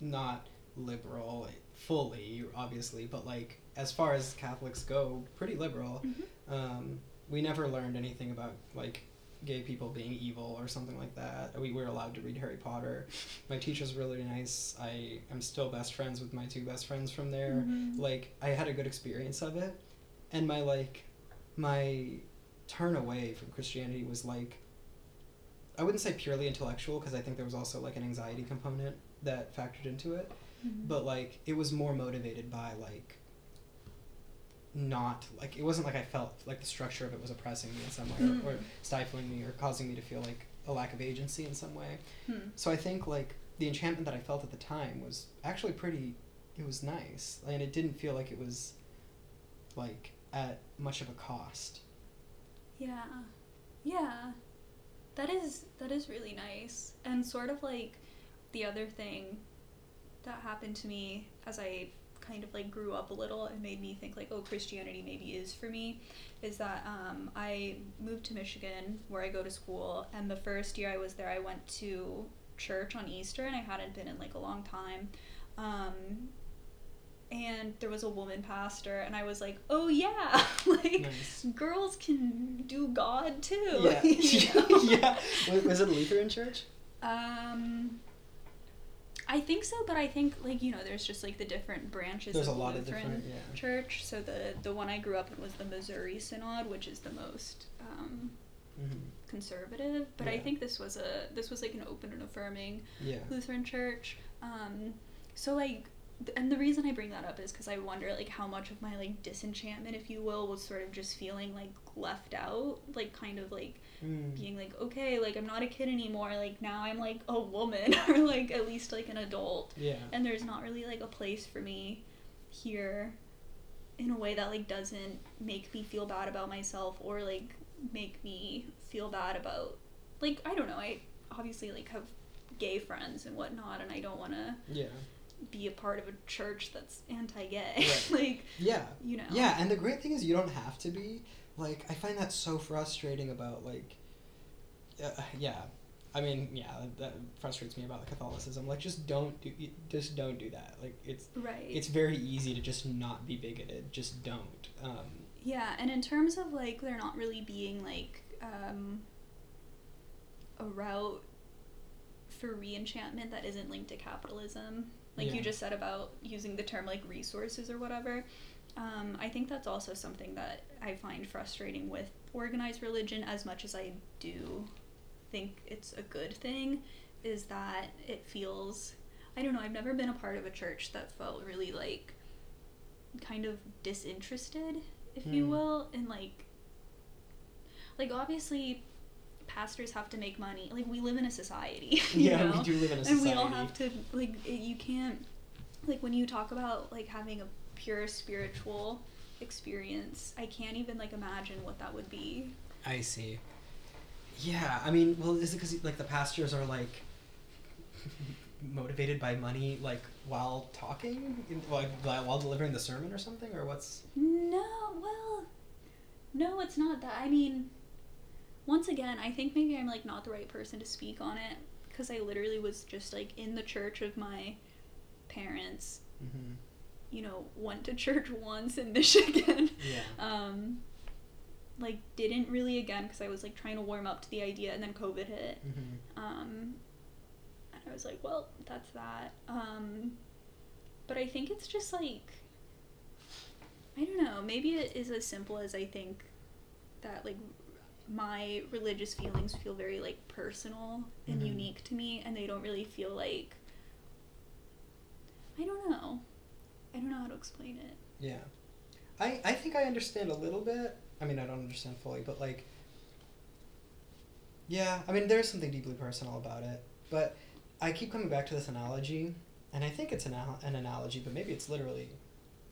[SPEAKER 1] not liberal fully obviously, but like as far as Catholics go, pretty liberal. Um, we never learned anything about like gay people being evil or something like that. We were allowed to read Harry Potter. My teacher's really nice. I am still best friends with my two best friends from there.
[SPEAKER 2] Mhm.
[SPEAKER 1] Like I had a good experience of it, and my like my turn away from Christianity was like I wouldn't say purely intellectual because I think there was also like an anxiety component that factored into it
[SPEAKER 2] Mhm.
[SPEAKER 1] but like it was more motivated by like not like it wasn't like I felt like the structure of it was oppressing me in some way or, or
[SPEAKER 2] Mm.
[SPEAKER 1] stifling me or causing me to feel like a lack of agency in some way.
[SPEAKER 2] Hmm.
[SPEAKER 1] So I think like the enchantment that I felt at the time was actually pretty it was nice and it didn't feel like it was like at much of a cost.
[SPEAKER 2] Yeah. Yeah. That is that is really nice. And sort of like the other thing that happened to me as I kind of like grew up a little and made me think like oh Christianity maybe is for me is that um, I moved to Michigan where I go to school and the first year I was there I went to church on Easter and I hadn't been in like a long time um, and there was a woman pastor and I was like oh yeah [laughs] like
[SPEAKER 1] Nice.
[SPEAKER 2] girls can do God too.
[SPEAKER 1] Yeah. [laughs] [laughs] yeah. Was, it a Lutheran church?
[SPEAKER 2] Um, I think so, but I think like you know, there's just like the different branches.
[SPEAKER 1] There's a
[SPEAKER 2] of
[SPEAKER 1] lot of
[SPEAKER 2] Lutheran
[SPEAKER 1] different yeah.
[SPEAKER 2] church. So the the one I grew up in was the Missouri Synod, which is the most um,
[SPEAKER 1] hmm
[SPEAKER 2] conservative. But I think this was a this was like an open and affirming
[SPEAKER 1] Yeah.
[SPEAKER 2] Lutheran church. Um, so like, and the reason I bring that up is because I wonder like how much of my like disenchantment, if you will, was sort of just feeling like left out, like kind of like
[SPEAKER 1] Mm.
[SPEAKER 2] being like, okay, like I'm not a kid anymore. Like now I'm like a woman [laughs] or like at least like an adult,
[SPEAKER 1] Yeah.
[SPEAKER 2] and there's not really like a place for me here in a way that like doesn't make me feel bad about myself or like make me feel bad about like I don't know. I obviously like have gay friends and whatnot, and I don't want to
[SPEAKER 1] Yeah.
[SPEAKER 2] Be a part of a church that's anti-gay.
[SPEAKER 1] Right. [laughs]
[SPEAKER 2] like
[SPEAKER 1] Yeah.
[SPEAKER 2] you know.
[SPEAKER 1] Yeah, and the great thing is you don't have to be. Like, I find that so frustrating about, like, uh, yeah. I mean, yeah, that frustrates me about the Catholicism. Like, just don't do, just don't do that. Like, it's
[SPEAKER 2] Right.
[SPEAKER 1] it's very easy to just not be bigoted. Just don't. Um,
[SPEAKER 2] Yeah, and in terms of like there not really being like um, a route for reenchantment that isn't linked to capitalism, like
[SPEAKER 1] Yeah.
[SPEAKER 2] you just said about using the term like resources or whatever. Um, I think that's also something that I find frustrating with organized religion as much as I do think it's a good thing is that it feels I don't know, I've never been a part of a church that felt really like kind of disinterested, if you
[SPEAKER 1] Hmm.
[SPEAKER 2] will, and like like obviously pastors have to make money. Like we live in a society, [laughs]
[SPEAKER 1] yeah,
[SPEAKER 2] know?
[SPEAKER 1] we do live in a society.
[SPEAKER 2] and we all have to like it- you can't like when you talk about like having a pure spiritual experience, I can't even like imagine what that would be.
[SPEAKER 1] I see. Yeah, I mean, well, is it because like the pastors are like motivated by money, like while talking, in, like while delivering the sermon or something, or what's?
[SPEAKER 2] No, well, no, it's not that. I mean, once again, I think maybe I'm like not the right person to speak on it because I literally was just like in the church of my parents.
[SPEAKER 1] Mm-hmm.
[SPEAKER 2] You know, went to church once in [laughs] Michigan.
[SPEAKER 1] Yeah.
[SPEAKER 2] Um, like didn't really again because I was like trying to warm up to the idea, and then COVID hit.
[SPEAKER 1] Mm-hmm.
[SPEAKER 2] Um, and I was like, well, that's that. Um, but I think it's just like, I don't know, maybe it is as simple as I think that, like, my religious feelings feel very, like, personal and
[SPEAKER 1] Mhm.
[SPEAKER 2] unique to me, and they don't really feel like, I don't know. I don't know how to explain it.
[SPEAKER 1] Yeah. I I think I understand a little bit. I mean, I don't understand fully, but like. Yeah, I mean, there's something deeply personal about it, but I keep coming back to this analogy, and I think it's an, an analogy, but maybe it's literally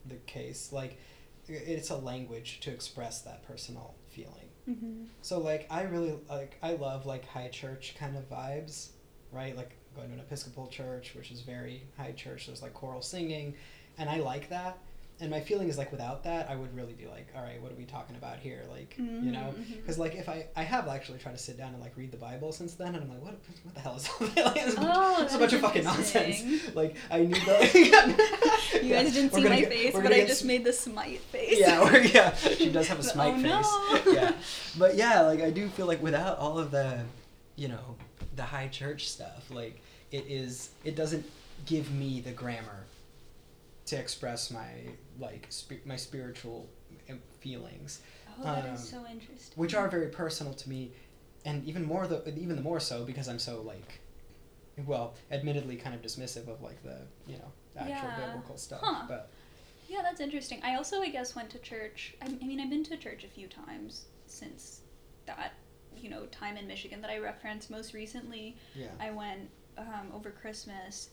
[SPEAKER 1] the case. Like, it's a language to express that personal feeling.
[SPEAKER 2] Mm-hmm.
[SPEAKER 1] So like I really like I love like high church kind of vibes, right? Like going to an Episcopal church, which is very high church. There's like choral singing, and I like that. And my feeling is like without that, I would really be like, all right, what are we talking about here? Like, you know,
[SPEAKER 2] mm-hmm, mm-hmm.
[SPEAKER 1] because like if I I have actually tried to sit down and like read the Bible since then, and I'm like, what what the hell is all that? [laughs] Like, it's, a oh, bunch-
[SPEAKER 2] Oh,
[SPEAKER 1] it's a bunch of fucking nonsense. Like I need the. [laughs]
[SPEAKER 2] You guys [laughs] didn't see my
[SPEAKER 1] get-
[SPEAKER 2] face, but I just
[SPEAKER 1] s-
[SPEAKER 2] made the smite face.
[SPEAKER 1] Yeah, or, yeah, she does have a smite
[SPEAKER 2] Oh,
[SPEAKER 1] smite
[SPEAKER 2] no.
[SPEAKER 1] face. Yeah, but yeah, like I do feel like without all of the, you know, the high church stuff, like it is, it doesn't give me the grammar to express my like spi- my spiritual feelings,
[SPEAKER 2] Oh, that is
[SPEAKER 1] Um,
[SPEAKER 2] so interesting.
[SPEAKER 1] which are very personal to me, and even more the even the more so because I'm so like, well, admittedly kind of dismissive of like the you know actual
[SPEAKER 2] Yeah.
[SPEAKER 1] biblical stuff,
[SPEAKER 2] Huh.
[SPEAKER 1] but
[SPEAKER 2] Yeah, that's interesting. I also, I guess, went to church. I, I mean, I've been to church a few times since that, you know, time in Michigan that I referenced. Most recently,
[SPEAKER 1] yeah,
[SPEAKER 2] I went um, over Christmas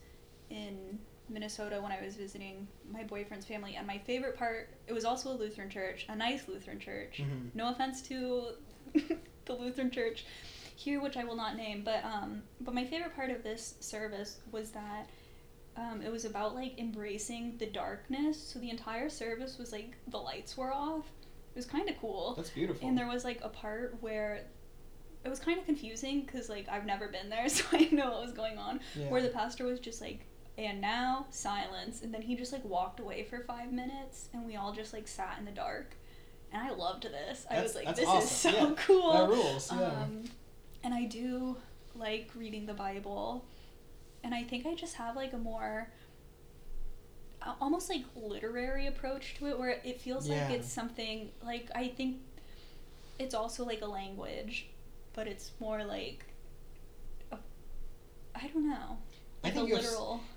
[SPEAKER 2] in Minnesota when I was visiting my boyfriend's family. And my favorite part, it was also a Lutheran church, a nice Lutheran church.
[SPEAKER 1] Mhm.
[SPEAKER 2] No offense to [laughs] the Lutheran church here, which I will not name, but um, but my favorite part of this service was that um, it was about like embracing the darkness. So the entire service was like the lights were off. It was kind of cool.
[SPEAKER 1] that's beautiful.
[SPEAKER 2] And there was like a part where it was kind of confusing because like I've never been there, [laughs] so I didn't know what was going on.
[SPEAKER 1] yeah.
[SPEAKER 2] Where the pastor was just like, and now silence, and then he just like walked away for five minutes, and we all just like sat in the dark. And I loved this. I
[SPEAKER 1] That's-
[SPEAKER 2] was like, this
[SPEAKER 1] awesome.
[SPEAKER 2] is so
[SPEAKER 1] Yeah,
[SPEAKER 2] cool.
[SPEAKER 1] that rules. Yeah.
[SPEAKER 2] Um, and I do like reading the Bible, and I think I just have like a more almost like literary approach to it, where it feels
[SPEAKER 1] Yeah.
[SPEAKER 2] like it's something like I think it's also like a language, but it's more like a, I don't know,
[SPEAKER 1] I think you have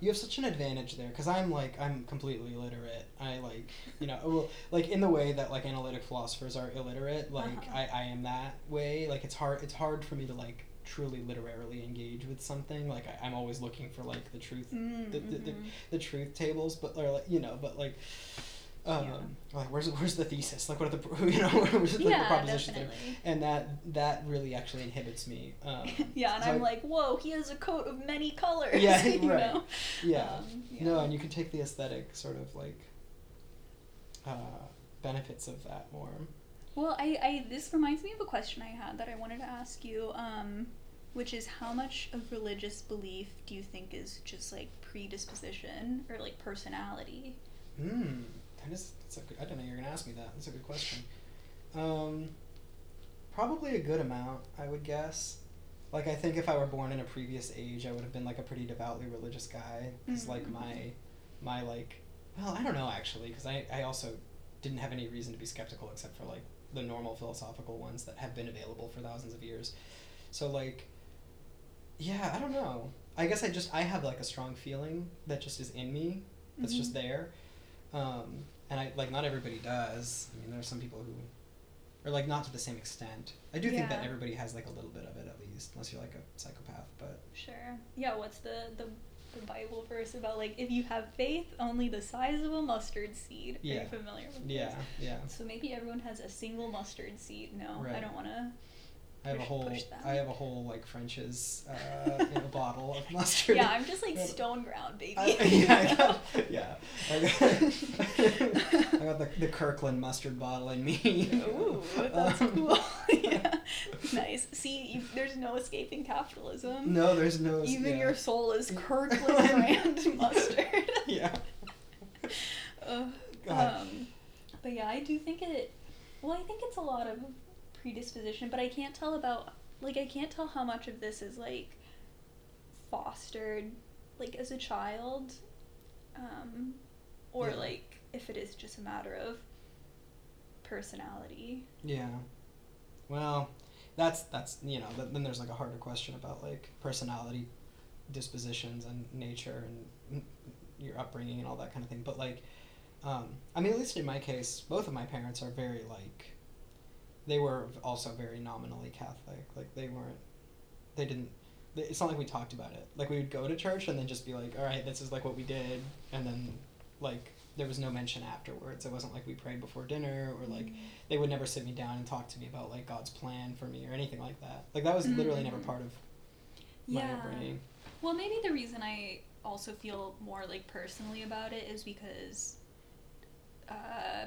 [SPEAKER 1] you have such an advantage there because I'm like I'm completely illiterate. I like you know well like in the way that like analytic philosophers are illiterate. Like
[SPEAKER 2] Uh-huh.
[SPEAKER 1] I, I am that way. Like it's hard it's hard for me to like truly literarily engage with something. Like I, I'm always looking for like the truth
[SPEAKER 2] Mm,
[SPEAKER 1] the, the, the,
[SPEAKER 2] mhm.
[SPEAKER 1] the truth tables, but or like you know, but like. Um,
[SPEAKER 2] Yeah.
[SPEAKER 1] like where's where's the thesis? Like what are the [laughs] you know where's like the
[SPEAKER 2] yeah,
[SPEAKER 1] propositions there? And that that really actually inhibits me. Um, [laughs]
[SPEAKER 2] yeah, and
[SPEAKER 1] so
[SPEAKER 2] I'm
[SPEAKER 1] I-
[SPEAKER 2] like, whoa, he has a coat of many colors.
[SPEAKER 1] Yeah, [laughs]
[SPEAKER 2] you
[SPEAKER 1] right.
[SPEAKER 2] know?
[SPEAKER 1] yeah.
[SPEAKER 2] Um, yeah.
[SPEAKER 1] No, and you can take the aesthetic sort of like uh, benefits of that more.
[SPEAKER 2] Well, I, I this reminds me of a question I had that I wanted to ask you, um, which is how much of religious belief do you think is just like predisposition or like personality?
[SPEAKER 1] Hmm. That is. That's a good, I didn't know you were gonna ask me that. That's a good question. Um, probably a good amount, I would guess. Like I think if I were born in a previous age, I would have been like a pretty devoutly religious guy. Because like
[SPEAKER 2] Mhm.
[SPEAKER 1] my, my like, well, I don't know actually, because I I also didn't have any reason to be skeptical except for like the normal philosophical ones that have been available for thousands of years. So like yeah, I don't know. I guess I just I have like a strong feeling that just is in me. That's just
[SPEAKER 2] Mhm.
[SPEAKER 1] there. Um, and I like not everybody does. I mean, there are some people who or like not to the same extent. I do think that everybody has like a little bit of it at least, unless you're like a psychopath, but
[SPEAKER 2] Sure. Yeah, what's the, the the Bible verse about like if you have faith only the size of a mustard seed?
[SPEAKER 1] Yeah.
[SPEAKER 2] Are you familiar with
[SPEAKER 1] yeah,
[SPEAKER 2] this?
[SPEAKER 1] yeah.
[SPEAKER 2] So maybe everyone has a single mustard seed. No, I don't want to.
[SPEAKER 1] I have a whole. I have a whole like French's uh, in a [laughs] bottle of mustard.
[SPEAKER 2] Yeah, I'm just like [laughs] stone ground, baby.
[SPEAKER 1] I, [laughs] yeah, I got, yeah. I got, I got the, the Kirkland mustard bottle in me.
[SPEAKER 2] Ooh, that's
[SPEAKER 1] Um,
[SPEAKER 2] cool. yeah, nice. See, you, there's no escaping capitalism.
[SPEAKER 1] No, there's no.
[SPEAKER 2] Even
[SPEAKER 1] yeah.
[SPEAKER 2] your soul is Kirkland brand mustard.
[SPEAKER 1] Yeah. God.
[SPEAKER 2] um, but yeah, I do think it. Well, I think it's a lot of predisposition, but I can't tell about like I can't tell how much of this is like fostered like as a child, um, or
[SPEAKER 1] Yeah.
[SPEAKER 2] like if it is just a matter of personality.
[SPEAKER 1] Yeah. Well, that's that's you know th- then there's like a harder question about like personality, dispositions and nature and your upbringing and all that kind of thing. But like, um, I mean, at least in my case, both of my parents are very like, they were also very nominally Catholic. Like they weren't, they didn't. they- It's not like we talked about it. Like we would go to church and then just be like, all right, this is like what we did, and then like there was no mention afterwards. It wasn't like we prayed before dinner or like they would never sit me down and talk to me about like God's plan for me or anything like that. Like that was literally never
[SPEAKER 2] Mhm.
[SPEAKER 1] part of my
[SPEAKER 2] Yeah.
[SPEAKER 1] upbringing.
[SPEAKER 2] Well, maybe the reason I also feel more like personally about it is because uh,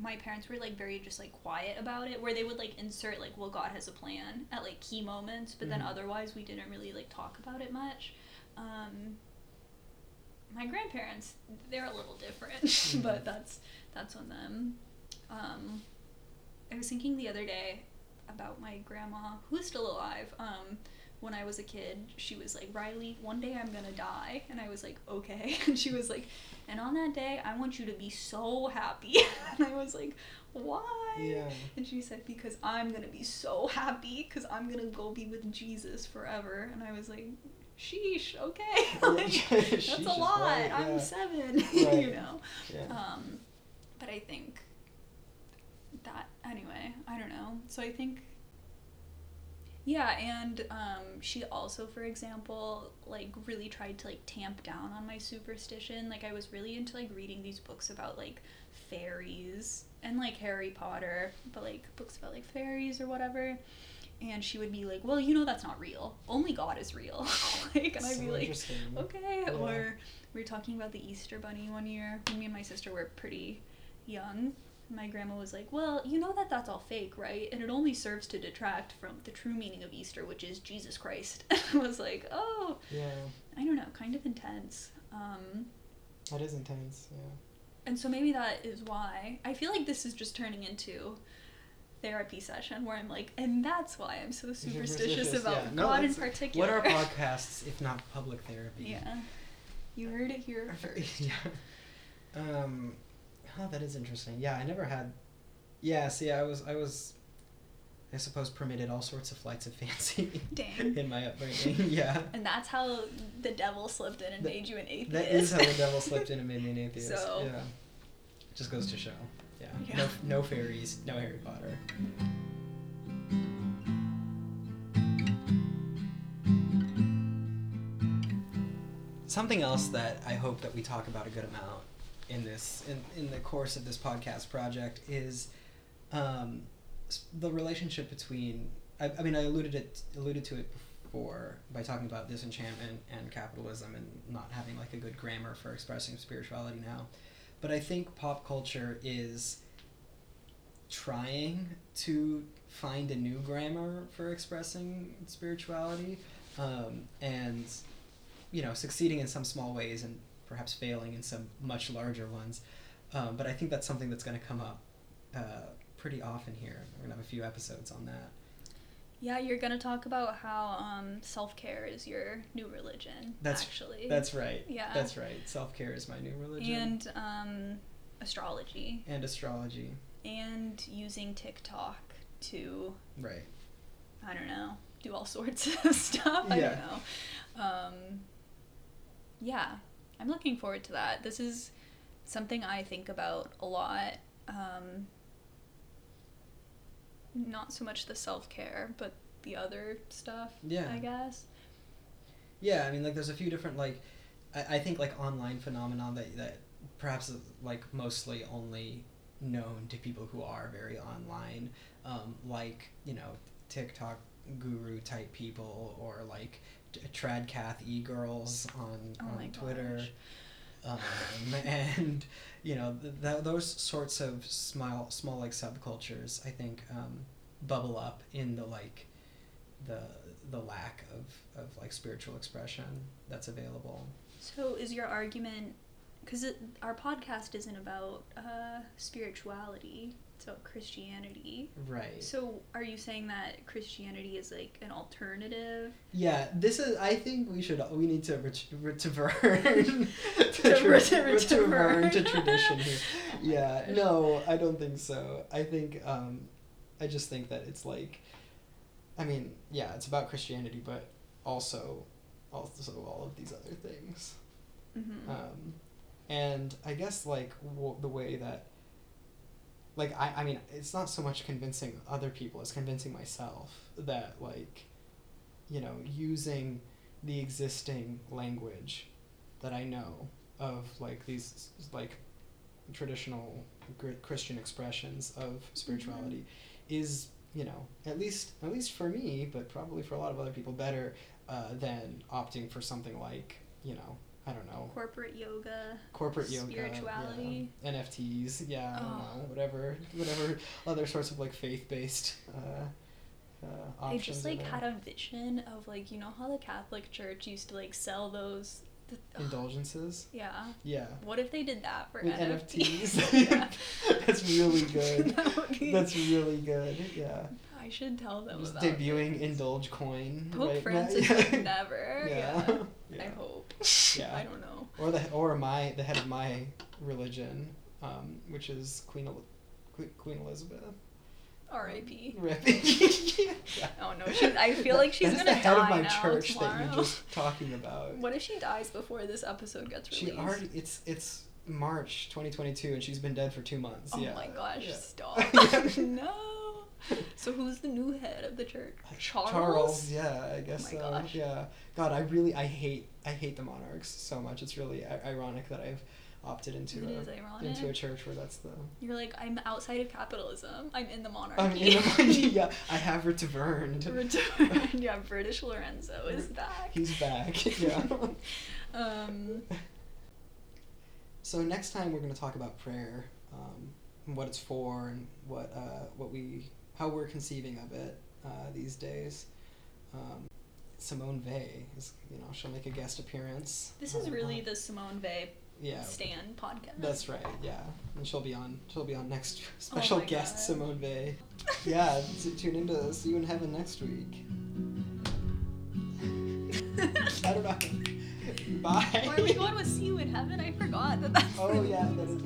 [SPEAKER 2] my parents were like very just like quiet about it, where they would like insert like, well, God has a plan at like key moments, but then
[SPEAKER 1] Mhm.
[SPEAKER 2] otherwise we didn't really like talk about it much. Um, my grandparents, they're a little different, [laughs]
[SPEAKER 1] Mhm.
[SPEAKER 2] but that's that's on them. Um, I was thinking the other day about my grandma, who's still alive. Um, when I was a kid, she was like, Riley, one day I'm gonna die. And I was like, okay. [laughs] And she was like, and on that day, I want you to be so happy. [laughs] and I was like, why?
[SPEAKER 1] Yeah.
[SPEAKER 2] And she said, because I'm gonna be so happy, because I'm gonna go be with Jesus forever. And I was like, sheesh, okay. [laughs] like,
[SPEAKER 1] Sheesh
[SPEAKER 2] that's a lot.
[SPEAKER 1] right, yeah.
[SPEAKER 2] I'm seven,
[SPEAKER 1] Right.
[SPEAKER 2] you know?
[SPEAKER 1] Yeah.
[SPEAKER 2] Um, but I think that anyway, I don't know. So I think yeah, and um, she also, for example, like really tried to like tamp down on my superstition. Like I was really into like reading these books about like fairies and like Harry Potter, but like books about like fairies or whatever. And she would be like, "Well, you know that's not real. Only God is real." [laughs] like, and I'd
[SPEAKER 1] So
[SPEAKER 2] be like, okay.
[SPEAKER 1] Yeah.
[SPEAKER 2] Or we were talking about the Easter Bunny one year. Me and my sister were pretty young. My grandma was like, "Well, you know that that's all fake, right? And it only serves to detract from the true meaning of Easter, which is Jesus Christ." [laughs] I was like, "Oh,
[SPEAKER 1] Yeah.
[SPEAKER 2] I don't know, kind of intense." Um,
[SPEAKER 1] That is intense. Yeah.
[SPEAKER 2] and so maybe that is why I feel like this is just turning into therapy session where I'm like, and that's why I'm so superstitious,
[SPEAKER 1] Superstitious,
[SPEAKER 2] about
[SPEAKER 1] yeah. No,
[SPEAKER 2] God in particular.
[SPEAKER 1] What are podcasts if not public therapy?
[SPEAKER 2] Yeah. You heard it here [laughs] first.
[SPEAKER 1] yeah. [laughs] Um, oh, that is interesting. Yeah, I never had. Yeah, see, I was, I was, I suppose, permitted all sorts of flights of [laughs] fancy
[SPEAKER 2] Dang.
[SPEAKER 1] in my upbringing. [laughs] yeah.
[SPEAKER 2] And that's how the devil slipped in and
[SPEAKER 1] That-
[SPEAKER 2] made you an atheist.
[SPEAKER 1] That is how the devil [laughs] slipped in and made me an atheist.
[SPEAKER 2] So-
[SPEAKER 1] yeah. Just goes to show. Yeah.
[SPEAKER 2] Yeah.
[SPEAKER 1] No, no fairies, no Harry Potter. Something else that I hope that we talk about a good amount in this in, in the course of this podcast project is um, the relationship between I, I mean I alluded it alluded to it before by talking about disenchantment and capitalism and not having like a good grammar for expressing spirituality now. But I think pop culture is trying to find a new grammar for expressing spirituality um, and you know succeeding in some small ways and perhaps failing in some much larger ones um, but i think that's something that's going to come up uh, pretty often here we're going to have a few episodes on that
[SPEAKER 2] Yeah, you're gonna talk about how um, self care is your new religion.
[SPEAKER 1] That's-
[SPEAKER 2] actually.
[SPEAKER 1] that's right
[SPEAKER 2] Yeah.
[SPEAKER 1] that's right self-care is my new religion
[SPEAKER 2] And um, astrology
[SPEAKER 1] and astrology.
[SPEAKER 2] and using TikTok to
[SPEAKER 1] Right.
[SPEAKER 2] I don't know, do all sorts [laughs] of stuff. I don't know. Um, yeah, I'm looking forward to that. This is something I think about a lot. Um, not so much the self care, but the other stuff.
[SPEAKER 1] Yeah.
[SPEAKER 2] I guess.
[SPEAKER 1] Yeah, I mean, like, there's a few different, like, I, I think, like, online phenomenon that, that perhaps, like, mostly only known to people who are very online, um, like, you know, TikTok guru type people or, like, Tradcath e-girls on,
[SPEAKER 2] Oh
[SPEAKER 1] on Twitter. Um, [laughs] and, you know, th- th- those sorts of small, small, like, subcultures, I think, um, bubble up in the, like, the the lack of, of like spiritual expression that's available.
[SPEAKER 2] So, is your argument because our podcast isn't about uh, spirituality? About Christianity.
[SPEAKER 1] Right.
[SPEAKER 2] So, are you saying that Christianity is like an alternative?
[SPEAKER 1] Yeah, this is. I think we should. We need to ret- return [laughs] [laughs]
[SPEAKER 2] To
[SPEAKER 1] to, return
[SPEAKER 2] return.
[SPEAKER 1] to tradition here.
[SPEAKER 2] Oh [laughs]
[SPEAKER 1] Yeah.
[SPEAKER 2] gosh.
[SPEAKER 1] No, I don't think so. I think. Um, I just think that it's like. I mean, yeah, it's about Christianity, but also, also all of these other things.
[SPEAKER 2] Mm-hmm.
[SPEAKER 1] um, and I guess like w- the way that like I, I mean it's not so much convincing other people as convincing myself that like you know using the existing language that I know of like these like traditional Christian expressions of spirituality is you know at least at least for me but probably for a lot of other people better uh, than opting for something like you know I don't know
[SPEAKER 2] Corporate yoga.
[SPEAKER 1] corporate yoga,
[SPEAKER 2] Spirituality.
[SPEAKER 1] yeah, NFTs, yeah, I don't
[SPEAKER 2] Oh.
[SPEAKER 1] know, whatever, whatever other sorts of like faith-based uh, uh,
[SPEAKER 2] I just like had a vision of like you know how the Catholic Church used to like sell those. th-
[SPEAKER 1] indulgences.
[SPEAKER 2] yeah.
[SPEAKER 1] Yeah,
[SPEAKER 2] What if they did that for
[SPEAKER 1] with
[SPEAKER 2] NFTs?
[SPEAKER 1] NFTs. [laughs] [laughs] That's really [laughs] good.
[SPEAKER 2] That be-
[SPEAKER 1] That's really good. Yeah,
[SPEAKER 2] I should tell them
[SPEAKER 1] just
[SPEAKER 2] about
[SPEAKER 1] debuting
[SPEAKER 2] this.
[SPEAKER 1] Indulge Coin.
[SPEAKER 2] Pope
[SPEAKER 1] right.
[SPEAKER 2] Francis [laughs] would never.
[SPEAKER 1] Yeah.
[SPEAKER 2] Yeah.
[SPEAKER 1] Yeah.
[SPEAKER 2] I hope. [laughs]
[SPEAKER 1] Yeah.
[SPEAKER 2] I don't know.
[SPEAKER 1] Or the or my the head of my religion, um, which is Queen El- Queen Elizabeth.
[SPEAKER 2] R.I.P.
[SPEAKER 1] Rip. [laughs] yeah.
[SPEAKER 2] Oh no, she, I feel like she's gonna
[SPEAKER 1] the head of my
[SPEAKER 2] now
[SPEAKER 1] church
[SPEAKER 2] tomorrow.
[SPEAKER 1] that you're just talking about.
[SPEAKER 2] What if she dies before this episode gets released?
[SPEAKER 1] She already it's it's March 2022 and she's been dead for two months.
[SPEAKER 2] Oh
[SPEAKER 1] yeah.
[SPEAKER 2] my gosh!
[SPEAKER 1] Yeah.
[SPEAKER 2] Stop. no. [laughs] So who's the new head of the church? Charles.
[SPEAKER 1] Charles, yeah, I guess
[SPEAKER 2] my
[SPEAKER 1] so.
[SPEAKER 2] gosh.
[SPEAKER 1] Yeah. God, I really I hate I hate the monarchs so much. It's really i- ironic that I've opted into a, into a church where that's the
[SPEAKER 2] You're like, I'm outside of capitalism. I'm in the monarchy.
[SPEAKER 1] I mean, [laughs] yeah, I have returned.
[SPEAKER 2] Return. [laughs] yeah, British Lorenzo is back.
[SPEAKER 1] He's back. Yeah.
[SPEAKER 2] Um.
[SPEAKER 1] So next time we're going to talk about prayer, um, and what it's for, and what uh, what we how we're conceiving of it uh, these days. Um, Simone Weil is you know she'll make a guest appearance.
[SPEAKER 2] This is really the Simone Weil
[SPEAKER 1] yeah.
[SPEAKER 2] Stan podcast.
[SPEAKER 1] That's right. Yeah, and she'll be on. She'll be on next [laughs] special
[SPEAKER 2] Oh
[SPEAKER 1] guest
[SPEAKER 2] God.
[SPEAKER 1] Simone Weil. [laughs] Yeah, tune into See You in Heaven next week. [laughs] I don't know. Bye.
[SPEAKER 2] Where are we going with See You in Heaven? I forgot that that's
[SPEAKER 1] Oh yeah, that is.